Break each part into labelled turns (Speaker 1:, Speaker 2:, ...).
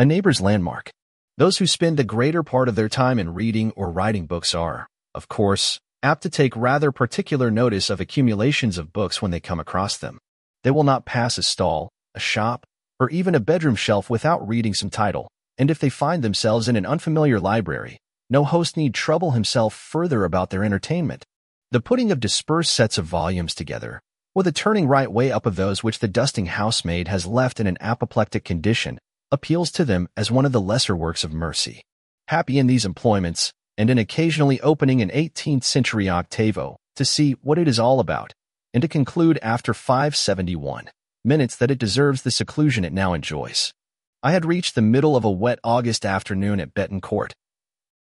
Speaker 1: A neighbor's landmark. Those who spend the greater part of their time in reading or writing books are, of course, apt to take rather particular notice of accumulations of books when they come across them. They will not pass a stall, a shop, or even a bedroom shelf without reading some title, and if they find themselves in an unfamiliar library, no host need trouble himself further about their entertainment. The putting of dispersed sets of volumes together, or the turning right way up of those which the dusting housemaid has left in an apoplectic condition, appeals to them as one of the lesser works of mercy. Happy in these employments, and in occasionally opening an 18th century octavo to see what it is all about, and to conclude after 571 minutes that it deserves the seclusion it now enjoys. I had reached the middle of a wet August afternoon at Betton Court.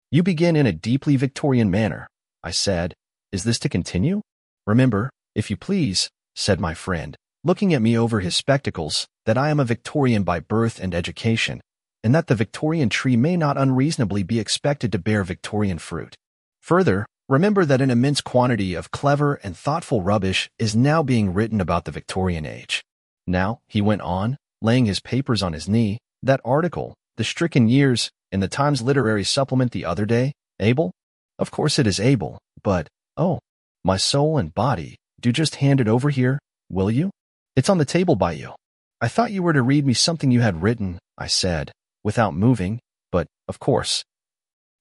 Speaker 1: You begin in a deeply Victorian manner, I said. Is this to continue? Remember, if you please, said my friend, looking at me over his spectacles, that I am a Victorian by birth and education, and that the Victorian tree may not unreasonably be expected to bear Victorian fruit. Further, remember that an immense quantity of clever and thoughtful rubbish is now being written about the Victorian age. Now, he went on, laying his papers on his knee, that article, The Stricken Years, in the Times Literary Supplement the other day, able? Of course it is able, but, oh, my soul and body, do just hand it over here, will you? It's on the table by you. I thought you were to read me something you had written, I said, without moving, but, of course.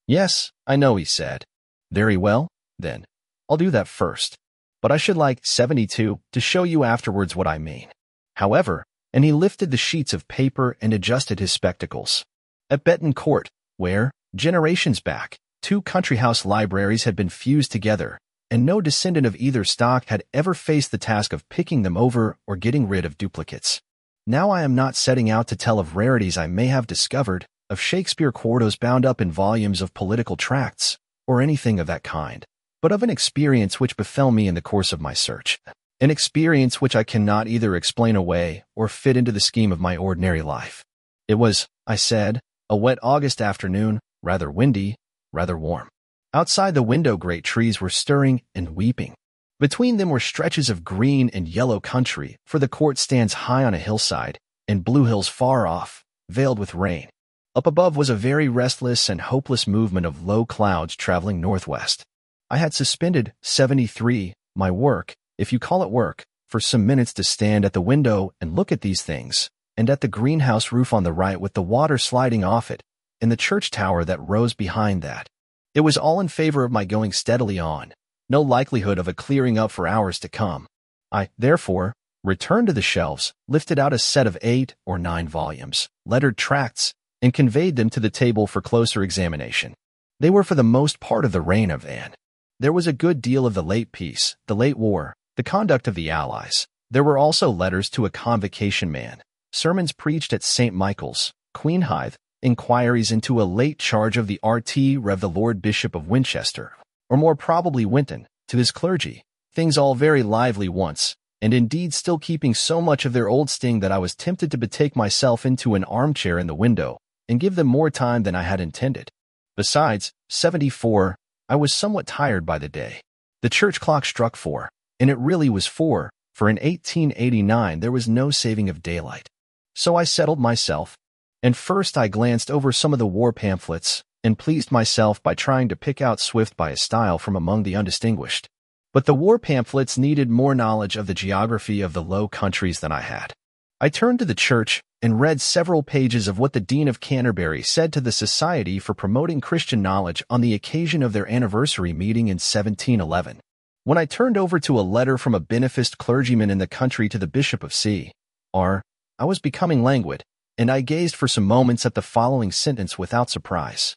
Speaker 1: Yes, I know, he said. Very well, then. I'll do that first. But I should like 72 to show you afterwards what I mean. However, and he lifted the sheets of paper and adjusted his spectacles. At Betton Court, where, generations back, two country house libraries had been fused together, and no descendant of either stock had ever faced the task of picking them over or getting rid of duplicates. Now I am not setting out to tell of rarities I may have discovered, of Shakespeare quartos bound up in volumes of political tracts, or anything of that kind, but of an experience which befell me in the course of my search. An experience which I cannot either explain away or fit into the scheme of my ordinary life. It was, I said, a wet August afternoon, rather windy, rather warm. Outside the window great trees were stirring and weeping. Between them were stretches of green and yellow country, for the court stands high on a hillside, and blue hills far off, veiled with rain. Up above was a very restless and hopeless movement of low clouds traveling northwest. I had suspended 73, my work, if you call it work, for some minutes to stand at the window and look at these things, and at the greenhouse roof on the right with the water sliding off it, and the church tower that rose behind that. It was all in favor of my going steadily on, no likelihood of a clearing up for hours to come. I, therefore, returned to the shelves, lifted out a set of eight or nine volumes, lettered tracts, and conveyed them to the table for closer examination. They were for the most part of the reign of Anne. There was a good deal of the late peace, the late war, the conduct of the Allies. There were also letters to a convocation man, sermons preached at St. Michael's, Queenhithe, inquiries into a late charge of the RT Rev. the Lord Bishop of Winchester, or more probably Winton, to his clergy, things all very lively once, and indeed still keeping so much of their old sting that I was tempted to betake myself into an armchair in the window and give them more time than I had intended. Besides, 74, I was somewhat tired by the day. The church clock struck four, and it really was four, for in 1889 there was no saving of daylight. So I settled myself, and first I glanced over some of the war pamphlets and pleased myself by trying to pick out Swift by his style from among the undistinguished. But the war pamphlets needed more knowledge of the geography of the Low Countries than I had. I turned to the church and read several pages of what the Dean of Canterbury said to the Society for Promoting Christian Knowledge on the occasion of their anniversary meeting in 1711. When I turned over to a letter from a beneficed clergyman in the country to the Bishop of C. R., I was becoming languid, and I gazed for some moments at the following sentence without surprise.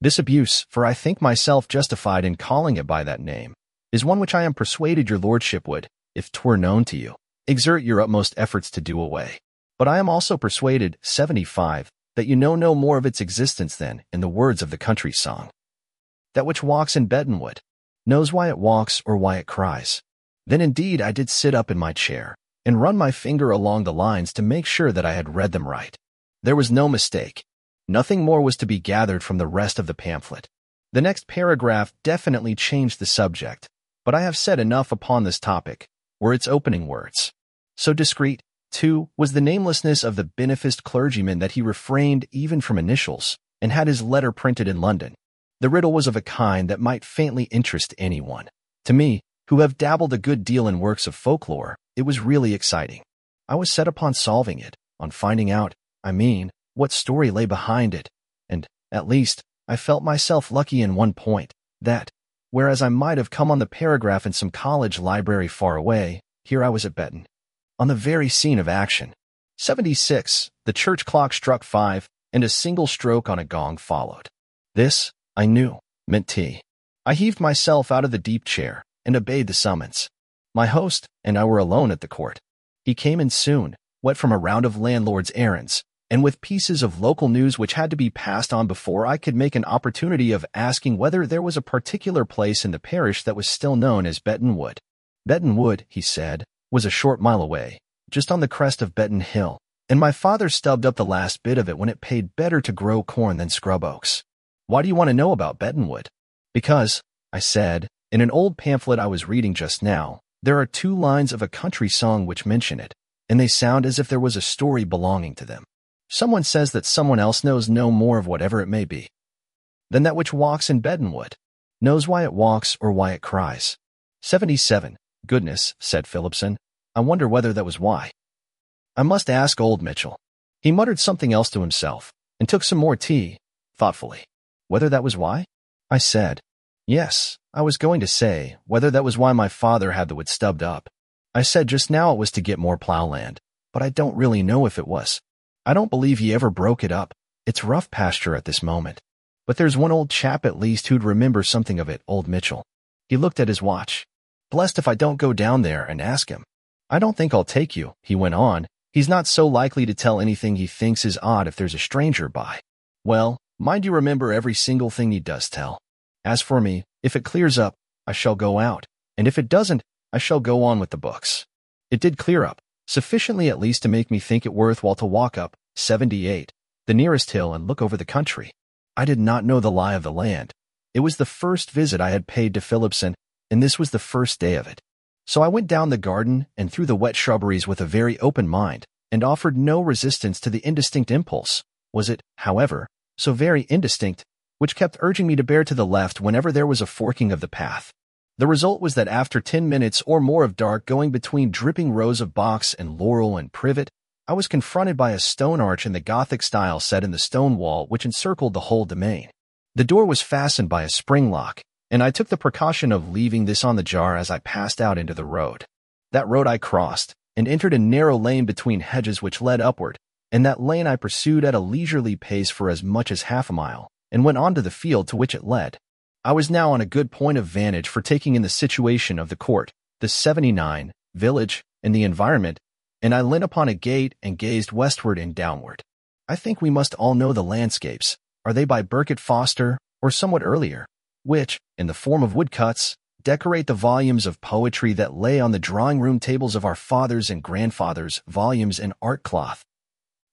Speaker 1: This abuse, for I think myself justified in calling it by that name, is one which I am persuaded your lordship would, if 'twere known to you, exert your utmost efforts to do away. But I am also persuaded, 75, that you know no more of its existence than, in the words of the country song. That which walks in Betton Wood knows why it walks or why it cries. Then indeed I did sit up in my chair and run my finger along the lines to make sure that I had read them right. There was no mistake. Nothing more was to be gathered from the rest of the pamphlet. The next paragraph definitely changed the subject, but I have said enough upon this topic, were its opening words. So discreet, too, was the namelessness of the beneficed clergyman that he refrained even from initials and had his letter printed in London. The riddle was of a kind that might faintly interest anyone. To me, who have dabbled a good deal in works of folklore, it was really exciting. I was set upon solving it, on finding out, I mean, what story lay behind it, and, at least, I felt myself lucky in one point, that, whereas I might have come on the paragraph in some college library far away, here I was at Betton, on the very scene of action. 76, the church clock struck five, and a single stroke on a gong followed. This, I knew, meant tea. I heaved myself out of the deep chair and obeyed the summons. My host and I were alone at the court. He came in soon, wet from a round of landlord's errands, and with pieces of local news which had to be passed on before I could make an opportunity of asking whether there was a particular place in the parish that was still known as Betton Wood. Betton Wood, he said, was a short mile away, just on the crest of Betton Hill, and my father stubbed up the last bit of it when it paid better to grow corn than scrub oaks. Why do you want to know about Betton Wood? Because, I said, in an old pamphlet I was reading just now, there are two lines of a country song which mention it, and they sound as if there was a story belonging to them. Someone says that someone else knows no more of whatever it may be than that which walks in Betton Wood, knows why it walks or why it cries. 77. Goodness, said Philipson. I wonder whether that was why. I must ask old Mitchell. He muttered something else to himself and took some more tea, thoughtfully. Whether that was why? I said, Yes, I was going to say whether that was why my father had the wood stubbed up. I said just now it was to get more plowland, but I don't really know if it was. I don't believe he ever broke it up. It's rough pasture at this moment. But there's one old chap at least who'd remember something of it, old Mitchell. He looked at his watch. Blessed if I don't go down there and ask him. I don't think I'll take you, he went on. He's not so likely to tell anything he thinks is odd if there's a stranger by. Well, mind you remember every single thing he does tell. As for me, if it clears up, I shall go out, and if it doesn't, I shall go on with the books. It did clear up, sufficiently at least to make me think it worth while to walk up 78, the nearest hill, and look over the country. I did not know the lie of the land. It was the first visit I had paid to Philipson, and this was the first day of it. So I went down the garden and through the wet shrubberies with a very open mind, and offered no resistance to the indistinct impulse. Was it, however, so very indistinct which kept urging me to bear to the left whenever there was a forking of the path. The result was that after 10 minutes or more of dark going between dripping rows of box and laurel and privet, I was confronted by a stone arch in the Gothic style set in the stone wall which encircled the whole domain. The door was fastened by a spring lock, and I took the precaution of leaving this on the jar as I passed out into the road. That road I crossed, and entered a narrow lane between hedges which led upward, and that lane I pursued at a leisurely pace for as much as half a mile and went on to the field to which it led. I was now on a good point of vantage for taking in the situation of the court, the 79, village, and the environment, and I leant upon a gate and gazed westward and downward. I think we must all know the landscapes. Are they by Birket Foster, or somewhat earlier, which, in the form of woodcuts, decorate the volumes of poetry that lay on the drawing-room tables of our fathers and grandfathers, volumes in art cloth.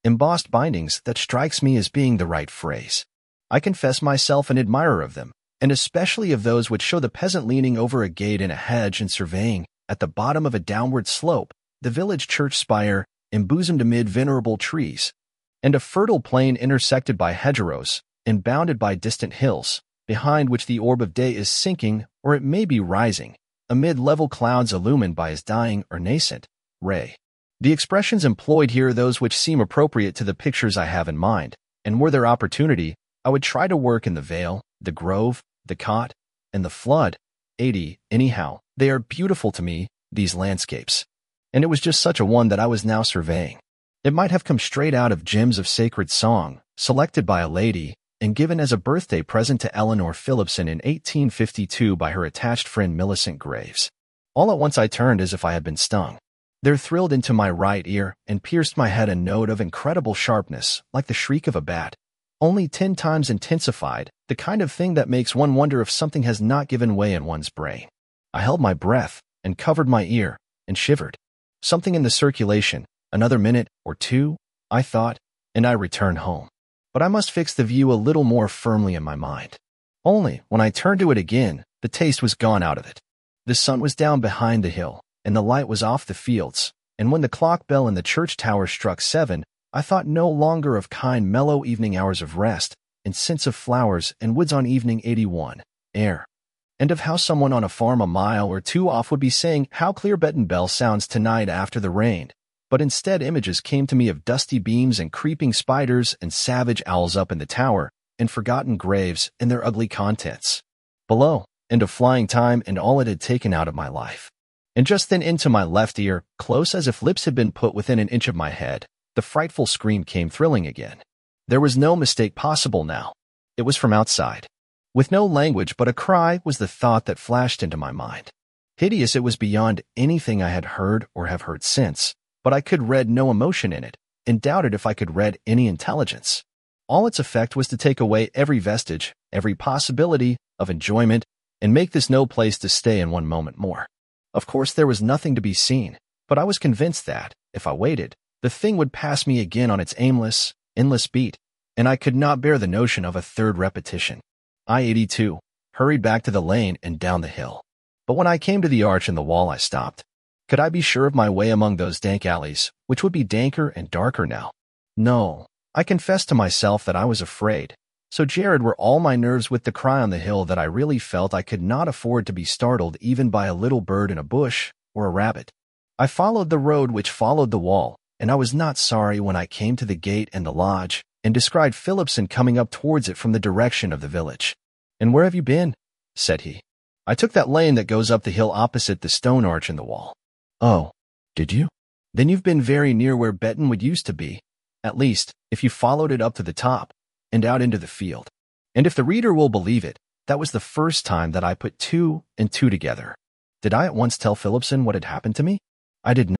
Speaker 1: Embossed bindings that strikes me as being the right phrase. I confess myself an admirer of them, and especially of those which show the peasant leaning over a gate in a hedge and surveying, at the bottom of a downward slope, the village church spire embosomed amid venerable trees, and a fertile plain intersected by hedgerows and bounded by distant hills, behind which the orb of day is sinking, or it may be rising, amid level clouds illumined by his dying or nascent ray. The expressions employed here are those which seem appropriate to the pictures I have in mind, and were there opportunity, I would try to work in the Vale, the Grove, the Cot, and the Flood. 80, anyhow. They are beautiful to me, these landscapes. And it was just such a one that I was now surveying. It might have come straight out of Gems of Sacred Song, selected by a lady, and given as a birthday present to Eleanor Philipson in 1852 by her attached friend Millicent Graves. All at once I turned as if I had been stung. There thrilled into my right ear and pierced my head a note of incredible sharpness, like the shriek of a bat, only ten times intensified, the kind of thing that makes one wonder if something has not given way in one's brain. I held my breath and covered my ear and shivered. Something in the circulation, another minute or two, I thought, and I returned home. But I must fix the view a little more firmly in my mind. Only, when I turned to it again, the taste was gone out of it. The sun was down behind the hill, and the light was off the fields, and when the clock bell in the church tower struck seven, I thought no longer of kind mellow evening hours of rest, and scents of flowers and woods on evening 81, air, and of how someone on a farm a mile or two off would be saying how clear Betton Bell sounds tonight after the rain. But instead images came to me of dusty beams and creeping spiders and savage owls up in the tower, and forgotten graves and their ugly contents. Below, and of flying time and all it had taken out of my life and just then into my left ear, close as if lips had been put within an inch of my head, the frightful scream came thrilling again. There was no mistake possible now. It was from outside. With no language but a cry was the thought that flashed into my mind. Hideous it was beyond anything I had heard or have heard since, but I could read no emotion in it, and doubted if I could read any intelligence. All its effect was to take away every vestige, every possibility of enjoyment, and make this no place to stay in one moment more. Of course, there was nothing to be seen, but I was convinced that, if I waited, the thing would pass me again on its aimless, endless beat, and I could not bear the notion of a third repetition. I-82 hurried back to the lane and down the hill. But when I came to the arch in the wall, I stopped. Could I be sure of my way among those dank alleys, which would be danker and darker now? No. I confessed to myself that I was afraid, so jarred were all my nerves with the cry on the hill that I really felt I could not afford to be startled even by a little bird in a bush or a rabbit. I followed the road which followed the wall, and I was not sorry when I came to the gate and the lodge and descried Philipson coming up towards it from the direction of the village. And where have you been? said he. I took that lane that goes up the hill opposite the stone arch in the wall. Oh, did you? Then you've been very near where Betton Wood used to be. At least, if you followed it up to the top and out into the field. And if the reader will believe it, that was the first time that I put two and two together. Did I at once tell Philipson what had happened to me? I did not.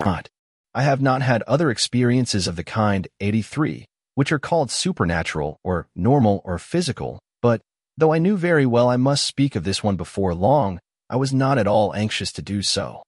Speaker 1: not. I have not had other experiences of the kind 83, which are called supernatural or normal or physical, but though I knew very well I must speak of this one before long, I was not at all anxious to do so.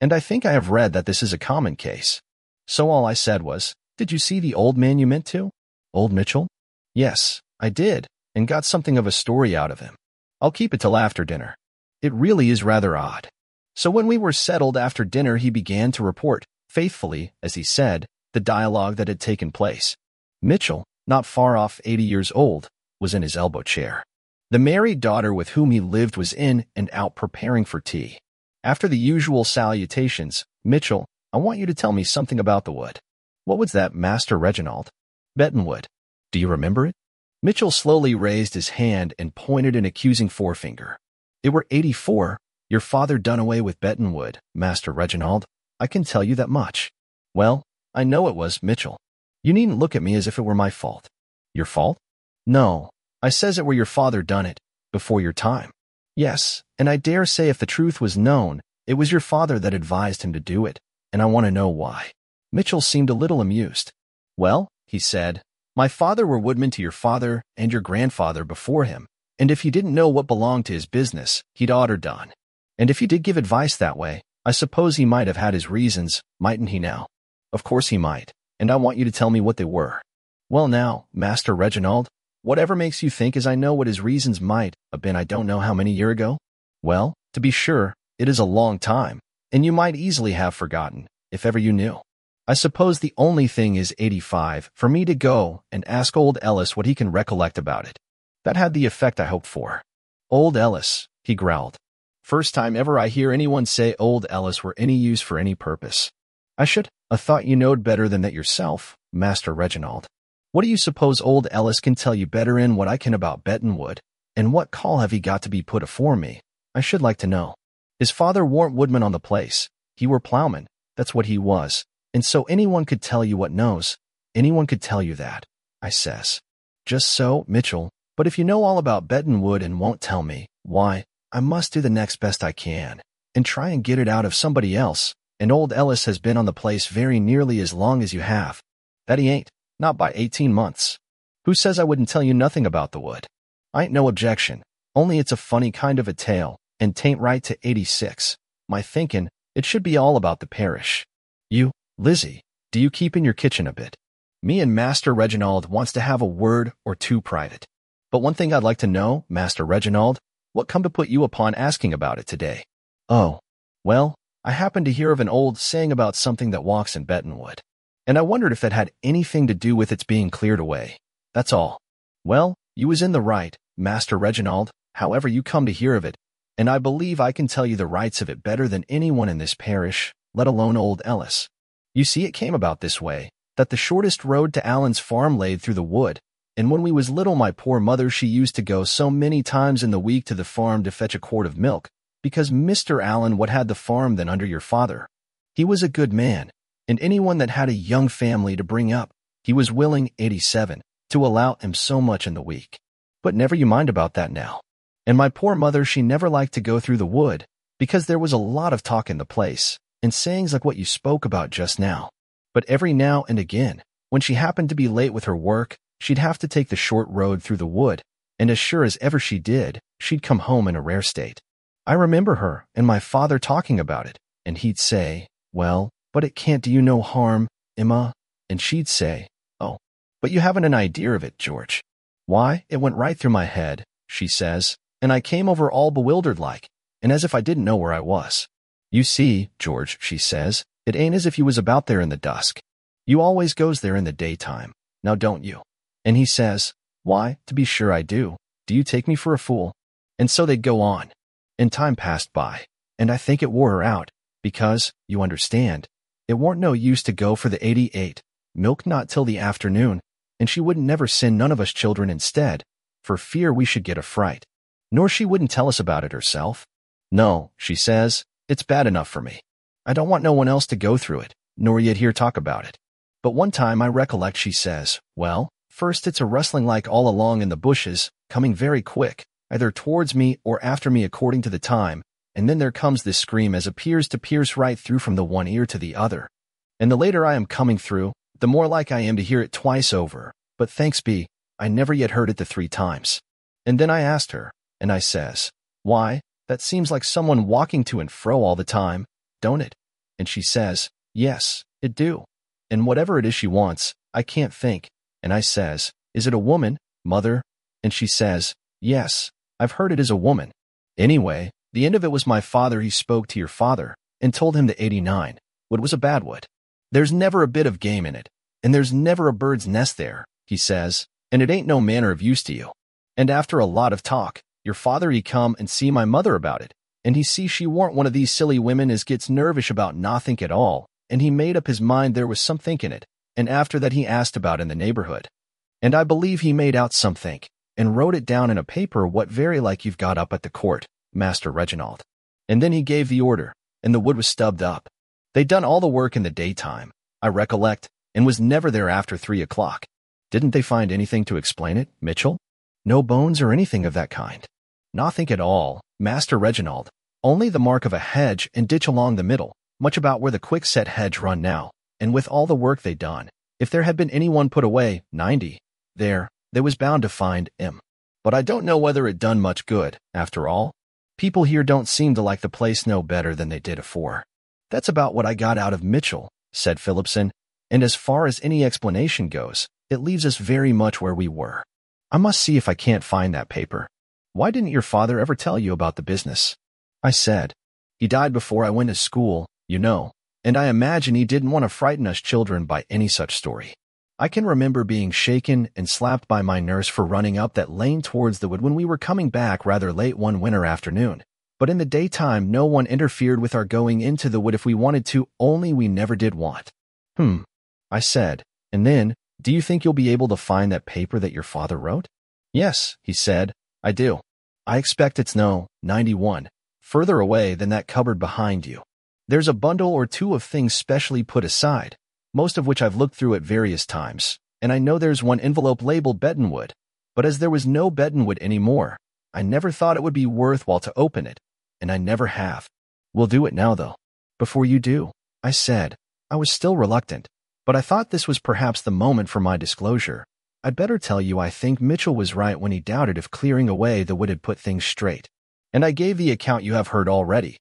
Speaker 1: And I think I have read that this is a common case. So all I said was, Did you see the old man you meant to? Old Mitchell? Yes, I did, and got something of a story out of him. I'll keep it till after dinner. It really is rather odd. So when we were settled after dinner, he began to report, faithfully, as he said, the dialogue that had taken place. Mitchell, not far off 80 years old, was in his elbow chair. The married daughter with whom he lived was in and out preparing for tea. After the usual salutations, Mitchell, I want you to tell me something about the wood. What was that, Master Reginald? Betton Wood. Do you remember it? Mitchell slowly raised his hand and pointed an accusing forefinger. It were 84, your father done away with Betton Wood, Master Reginald. I can tell you that much. Well, I know it was Mitchell. You needn't look at me as if it were my fault. Your fault? No, I says it were your father done it, before your time. Yes, and I dare say if the truth was known, it was your father that advised him to do it, and I want to know why. Mitchell seemed a little amused. Well, he said, my father were woodman to your father and your grandfather before him, And if he didn't know what belonged to his business, he'd oughter done. And if he did give advice that way, I suppose he might have had his reasons, mightn't he now? Of course he might, and I want you to tell me what they were. Well now, Master Reginald, whatever makes you think as I know what his reasons might have been I don't know how many year ago? Well, to be sure, it is a long time, and you might easily have forgotten, if ever you knew. I suppose the only thing is 85 for me to go and ask old Ellis what he can recollect about it. That had the effect I hoped for. Old Ellis, he growled. First time ever I hear anyone say old Ellis were any use for any purpose. I should a thought you knowed better than that yourself, Master Reginald. What do you suppose old Ellis can tell you better in what I can about Betton Wood? And what call have he got to be put afore me? I should like to know. His father warn't woodman on the place. He were plowman. That's what he was. And so anyone could tell you what knows. Anyone could tell you that. I says. Just so, Mitchell. But if you know all about Betton Wood and won't tell me, why, I must do the next best I can and try and get it out of somebody else. And old Ellis has been on the place very nearly as long as you have. That he ain't, not by 18 months. Who says I wouldn't tell you nothing about the wood? I ain't no objection, only it's a funny kind of a tale, and tain't right to 86. My thinkin', it should be all about the parish. You, Lizzie, do you keep in your kitchen a bit? Me and Master Reginald wants to have a word or two private. But one thing I'd like to know, Master Reginald, what come to put you upon asking about it today? Oh, well, I happened to hear of an old saying about something that walks in Betton Wood, and I wondered if that had anything to do with its being cleared away. That's all. Well, you was in the right, Master Reginald, however you come to hear of it, and I believe I can tell you the rights of it better than anyone in this parish, let alone old Ellis. You see, it came about this way, that the shortest road to Allen's farm laid through the wood, and when we was little my poor mother she used to go so many times in the week to the farm to fetch a quart of milk, because Mr. Allen what had the farm then under your father. He was a good man, and anyone that had a young family to bring up, he was willing, 87, to allow him so much in the week. But never you mind about that now. And my poor mother, she never liked to go through the wood, because there was a lot of talk in the place, and sayings like what you spoke about just now. But every now and again, when she happened to be late with her work, she'd have to take the short road through the wood, and as sure as ever she did, she'd come home in a rare state. I remember her and my father talking about it, and he'd say, Well, but it can't do you no harm, Emma. And she'd say, Oh, but you haven't an idea of it, George. Why, it went right through my head, she says, and I came over all bewildered like, and as if I didn't know where I was. You see, George, she says, it ain't as if you was about there in the dusk. You always goes there in the daytime. Now don't you? And he says, Why, to be sure I do. Do you take me for a fool? And so they'd go on. And time passed by, and I think it wore her out, because, you understand, it warn't no use to go for the 88, milk not till the afternoon, and she wouldn't never send none of us children instead, for fear we should get a fright. Nor she wouldn't tell us about it herself. No, she says, it's bad enough for me. I don't want no one else to go through it, nor yet hear talk about it. But one time I recollect she says, well, first it's a rustling like all along in the bushes, coming very quick, either towards me or after me according to the time, and then there comes this scream as appears to pierce right through from the one ear to the other. And the later I am coming through, the more like I am to hear it twice over, but thanks be, I never yet heard it the three times. And then I asked her, and I says, Why, that seems like someone walking to and fro all the time, don't it? And she says, Yes, it do. And whatever it is she wants, I can't think. And I says, Is it a woman, mother? And she says, Yes, I've heard it is a woman. Anyway, the end of it was my father he spoke to your father and told him the 89, what was a bad wood. There's never a bit of game in it, and there's never a bird's nest there, he says, and it ain't no manner of use to you. And after a lot of talk, your father he come and see my mother about it, and he see she warn't one of these silly women as gets nervish about nothink at all, and he made up his mind there was somethink in it, and after that he asked about in the neighborhood. And I believe he made out something, and wrote it down in a paper what very like you've got up at the court, Master Reginald. And then he gave the order, and the wood was stubbed up. They'd done all the work in the daytime, I recollect, and was never there after three o'clock. Didn't they find anything to explain it, Mitchell? No bones or anything of that kind. Nothing at all, Master Reginald. Only the mark of a hedge and ditch along the middle, much about where the quickset hedge run now. And with all the work they done, if there had been any one put away, ninety, there, they was bound to find him. but I don't know whether it done much good, after all. People here don't seem to like the place no better than they did afore. That's about what I got out of Mitchell, said Philipson, and as far as any explanation goes, it leaves us very much where we were. I must see if I can't find that paper. Why didn't your father ever tell you about the business? I said, He died before I went to school, you know, and I imagine he didn't want to frighten us children by any such story. I can remember being shaken and slapped by my nurse for running up that lane towards the wood when we were coming back rather late one winter afternoon. But in the daytime, no one interfered with our going into the wood if we wanted to, only we never did want. Hmm, I said, and then, do you think you'll be able to find that paper that your father wrote? Yes, he said, I do. I expect it's no 91, further away than that cupboard behind you. There's a bundle or two of things specially put aside, most of which I've looked through at various times, and I know there's one envelope labeled Betton Wood, but as there was no Betton Wood anymore, I never thought it would be worthwhile to open it, and I never have. We'll do it now, though. Before you do, I said, I was still reluctant, but I thought this was perhaps the moment for my disclosure. I'd better tell you I think Mitchell was right when he doubted if clearing away the wood had put things straight. And I gave the account you have heard already.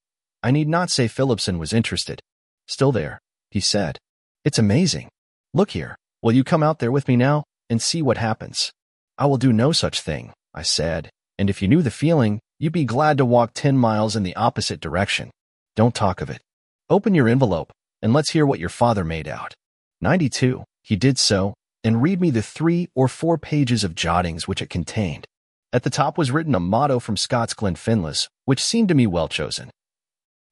Speaker 1: I need not say Philipson was interested. Still there, he said. It's amazing. Look here, will you come out there with me now and see what happens? I will do no such thing, I said, and if you knew the feeling, you'd be glad to walk 10 miles in the opposite direction. Don't talk of it. Open your envelope, and let's hear what your father made out. 92. He did so, and read me the three or four pages of jottings which it contained. At the top was written a motto from Scott's Glenfinlas, which seemed to me well chosen.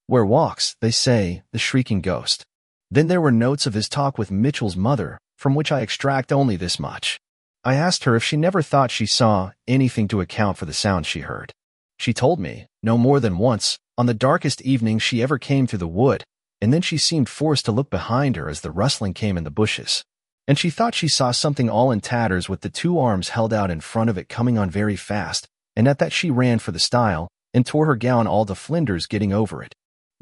Speaker 1: Where walks, they say, the shrieking ghost. Then there were notes of his talk with Mitchell's mother, from which I extract only this much. I asked her if she never thought she saw anything to account for the sound she heard. She told me, no more than once, on the darkest evening she ever came through the wood, and then she seemed forced to look behind her as the rustling came in the bushes. And she thought she saw something all in tatters with the two arms held out in front of it coming on very fast, and at that she ran for the stile, and tore her gown all to flinders getting over it.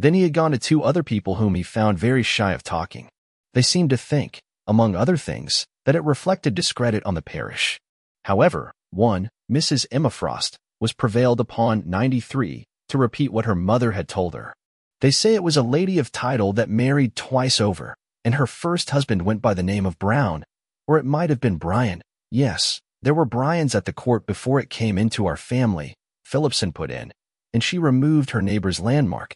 Speaker 1: Then he had gone to two other people whom he found very shy of talking. They seemed to think, among other things, that it reflected discredit on the parish. However, one, Mrs. Emma Frost, was prevailed upon 93 to repeat what her mother had told her. They say it was a lady of title that married twice over, and her first husband went by the name of Brown, or it might have been Brian. Yes, there were Bryans at the court before it came into our family, Philipson put in, and she removed her neighbor's landmark,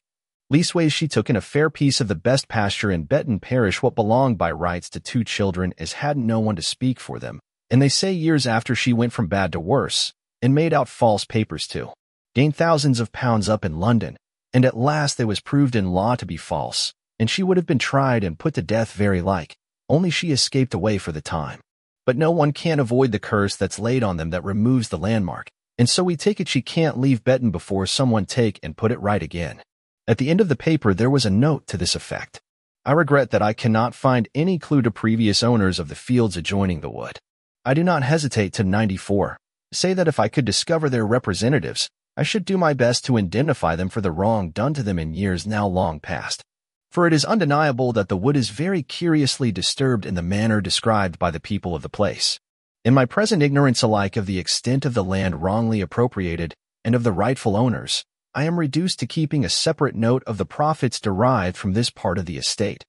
Speaker 1: Leastways, she took in a fair piece of the best pasture in Betton Parish what belonged by rights to two children as hadn't no one to speak for them, and they say years after she went from bad to worse, and made out false papers too, gained thousands of pounds up in London, and at last they was proved in law to be false, and she would have been tried and put to death very like, only she escaped away for the time. But no one can't avoid the curse that's laid on them that removes the landmark, and so we take it she can't leave Betton before someone take and put it right again. At the end of the paper, there was a note to this effect. I regret that I cannot find any clue to previous owners of the fields adjoining the wood. I do not hesitate to 94. Say that if I could discover their representatives, I should do my best to indemnify them for the wrong done to them in years now long past. For it is undeniable that the wood is very curiously disturbed in the manner described by the people of the place. In my present ignorance alike of the extent of the land wrongly appropriated and of the rightful owners, I am reduced to keeping a separate note of the profits derived from this part of the estate.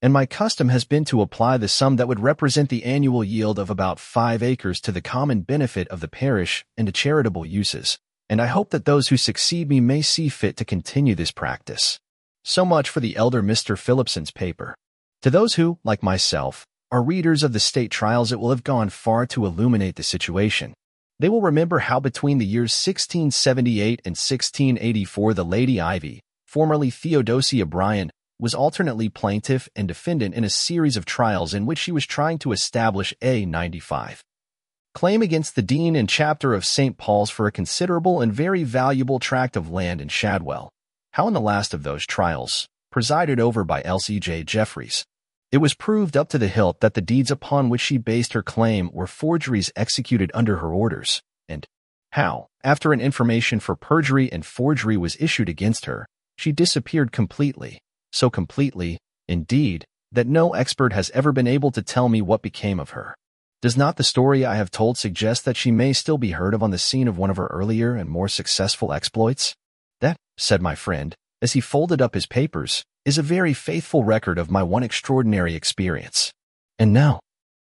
Speaker 1: And my custom has been to apply the sum that would represent the annual yield of about five acres to the common benefit of the parish and to charitable uses. And I hope that those who succeed me may see fit to continue this practice. So much for the elder Mr. Philipson's paper. To those who, like myself, are readers of the state trials, it will have gone far to illuminate the situation. They will remember how between the years 1678 and 1684 the Lady Ivy, formerly Theodosia Bryan, was alternately plaintiff and defendant in a series of trials in which she was trying to establish a 95 claim against the dean and chapter of St. Paul's for a considerable and very valuable tract of land in Shadwell. How in the last of those trials, presided over by L.C.J. Jeffreys, it was proved up to the hilt that the deeds upon which she based her claim were forgeries executed under her orders, and how, after an information for perjury and forgery was issued against her, she disappeared completely, so completely, indeed, that no expert has ever been able to tell me what became of her. Does not the story I have told suggest that she may still be heard of on the scene of one of her earlier and more successful exploits? That, said my friend, as he folded up his papers, is a very faithful record of my one extraordinary experience. And now,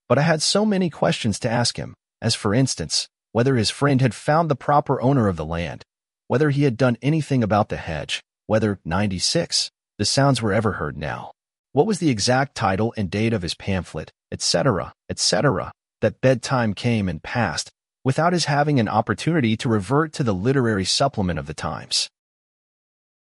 Speaker 1: but I had so many questions to ask him, as for instance, whether his friend had found the proper owner of the land, whether he had done anything about the hedge, whether 96, the sounds were ever heard now, what was the exact title and date of his pamphlet, etc., etc., that bedtime came and passed without his having an opportunity to revert to the literary supplement of the times.